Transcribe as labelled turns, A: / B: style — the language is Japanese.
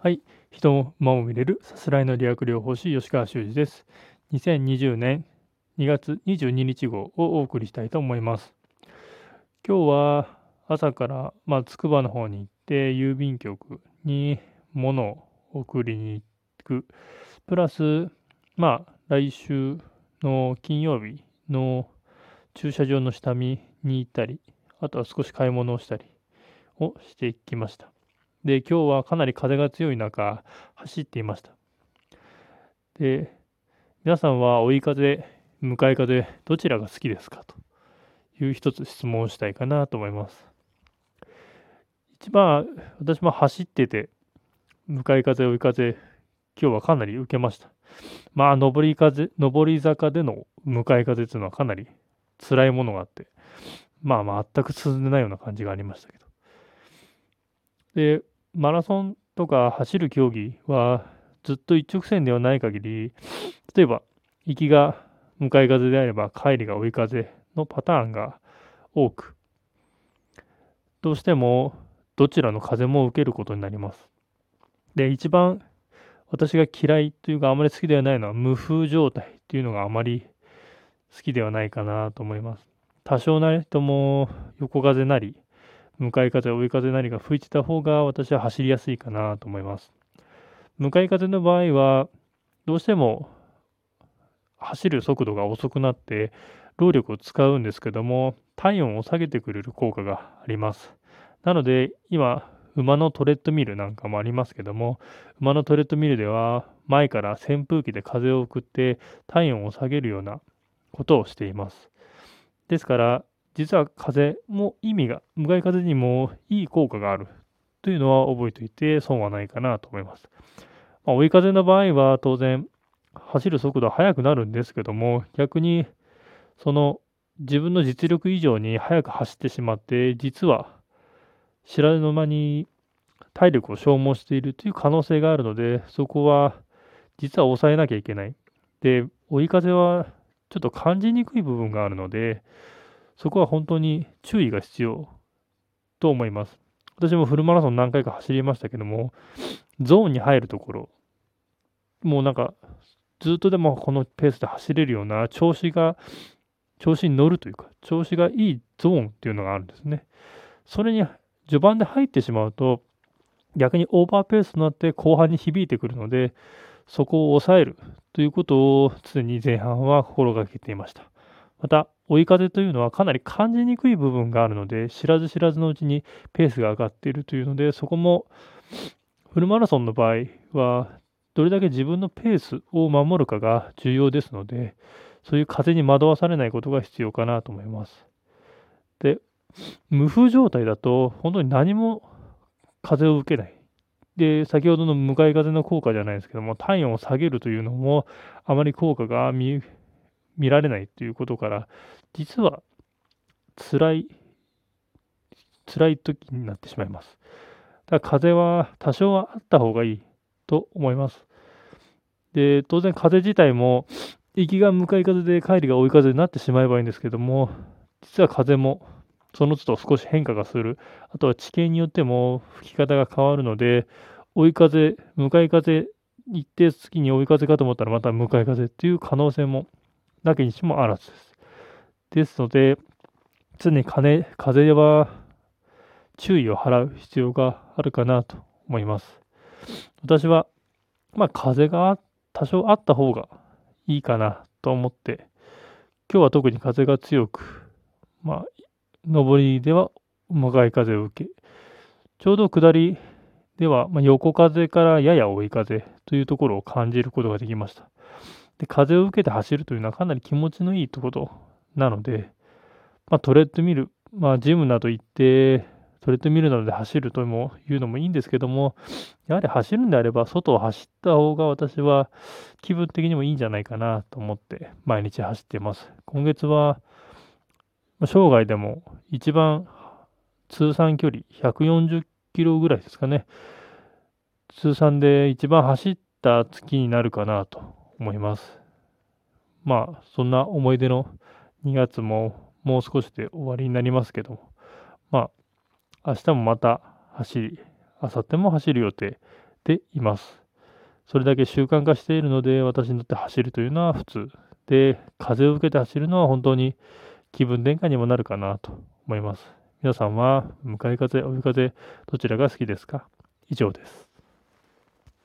A: はい。人も馬を見れるさすらいの理学療法士吉川修司です。2020年2月22日号をお送りしたいと思います。今日は朝から、まあ、筑波の方に行って郵便局に物を送りに行く。プラス、まあ、来週の金曜日の駐車場の下見に行ったり、あとは少し買い物をしたりをしてきました。で、今日はかなり風が強い中、走っていました。で、皆さんは追い風、向かい風、どちらが好きですか？という一つ質問をしたいかなと思います。一番、私も走ってて、向かい風、追い風、今日はかなり受けました。まあ、上り風、上り坂での向かい風っていうのはかなり辛いものがあって、まあ、全く進んでないような感じがありましたけど。で、マラソンとか走る競技はずっと一直線ではない限り、例えば行きが向かい風であれば帰りが追い風のパターンが多く、どうしてもどちらの風も受けることになります。で、一番私が嫌いというかあまり好きではないのは無風状態っていうのがあまり好きではないかなと思います。多少なりとも横風なり向かい風、追い風なりが吹いてた方が私は走りやすいかなと思います。向かい風の場合は、どうしても走る速度が遅くなって労力を使うんですけども、体温を下げてくれる効果があります。なので、今、馬のトレッドミルなんかもありますけども、馬のトレッドミルでは前から扇風機で風を送って体温を下げるようなことをしています。ですから、実は風も意味が、向かい風にもいい効果があるというのは覚えておいて損はないかなと思います。まあ、追い風の場合は当然走る速度は速くなるんですけども、逆にその自分の実力以上に速く走ってしまって、実は知らぬ間に体力を消耗しているという可能性があるので、そこは実は抑えなきゃいけない。で、追い風はちょっと感じにくい部分があるので、そこは本当に注意が必要と思います。私もフルマラソン何回か走りましたけども、ゾーンに入るところ、もうなんか、ずっとでもこのペースで走れるような調子が、調子に乗るというか、調子がいいゾーンっていうのがあるんですね。それに序盤で入ってしまうと、逆にオーバーペースになって後半に響いてくるので、そこを抑えるということを常に前半は心がけていました。また、追い風というのはかなり感じにくい部分があるので、知らず知らずのうちにペースが上がっているというので、そこもフルマラソンの場合は、どれだけ自分のペースを守るかが重要ですので、そういう風に惑わされないことが必要かなと思います。で、無風状態だと、本当に何も風を受けない。で、先ほどの向かい風の効果じゃないですけども、体温を下げるというのも、あまり効果が見見られないということから、実は辛い、辛い時になってしまいます。だから風は多少はあった方がいいと思います。で、当然風自体も、行きが向かい風で帰りが追い風になってしまえばいいんですけども、実は風もその都度少し変化がする。あとは地形によっても吹き方が変わるので、追い風、向かい風、一定月に追い風かと思ったらまた向かい風っていう可能性もなきにしもあらずです。ですので、常に風風は注意を払う必要があるかなと思います。私は、まあ、風が多少あった方がいいかなと思って、今日は特に風が強く、まあ、上りでは向かい風を受け、ちょうど下りでは、ま、横風からやや追い風というところを感じることができました。で、風を受けて走るというのはかなり気持ちのいいところなので、まあ、トレッドミル、まあ、ジムなど行って、トレッドミルなどで走るというのもいいんですけども、やはり走るんであれば、外を走った方が私は気分的にもいいんじゃないかなと思って毎日走っています。今月は、生涯でも一番通算距離140キロぐらいですかね。通算で一番走った月になるかなと思います。まあ、そんな思い出の2月ももう少しで終わりになりますけども、まあ、明日もまた走り、明後日も走る予定ています。それだけ習慣化しているので、私にとって走るというのは普通。で、風を受けて走るのは本当に気分転換にもなるかなと思います。皆さんは向かい風、追い風、どちらが好きですか？以上です。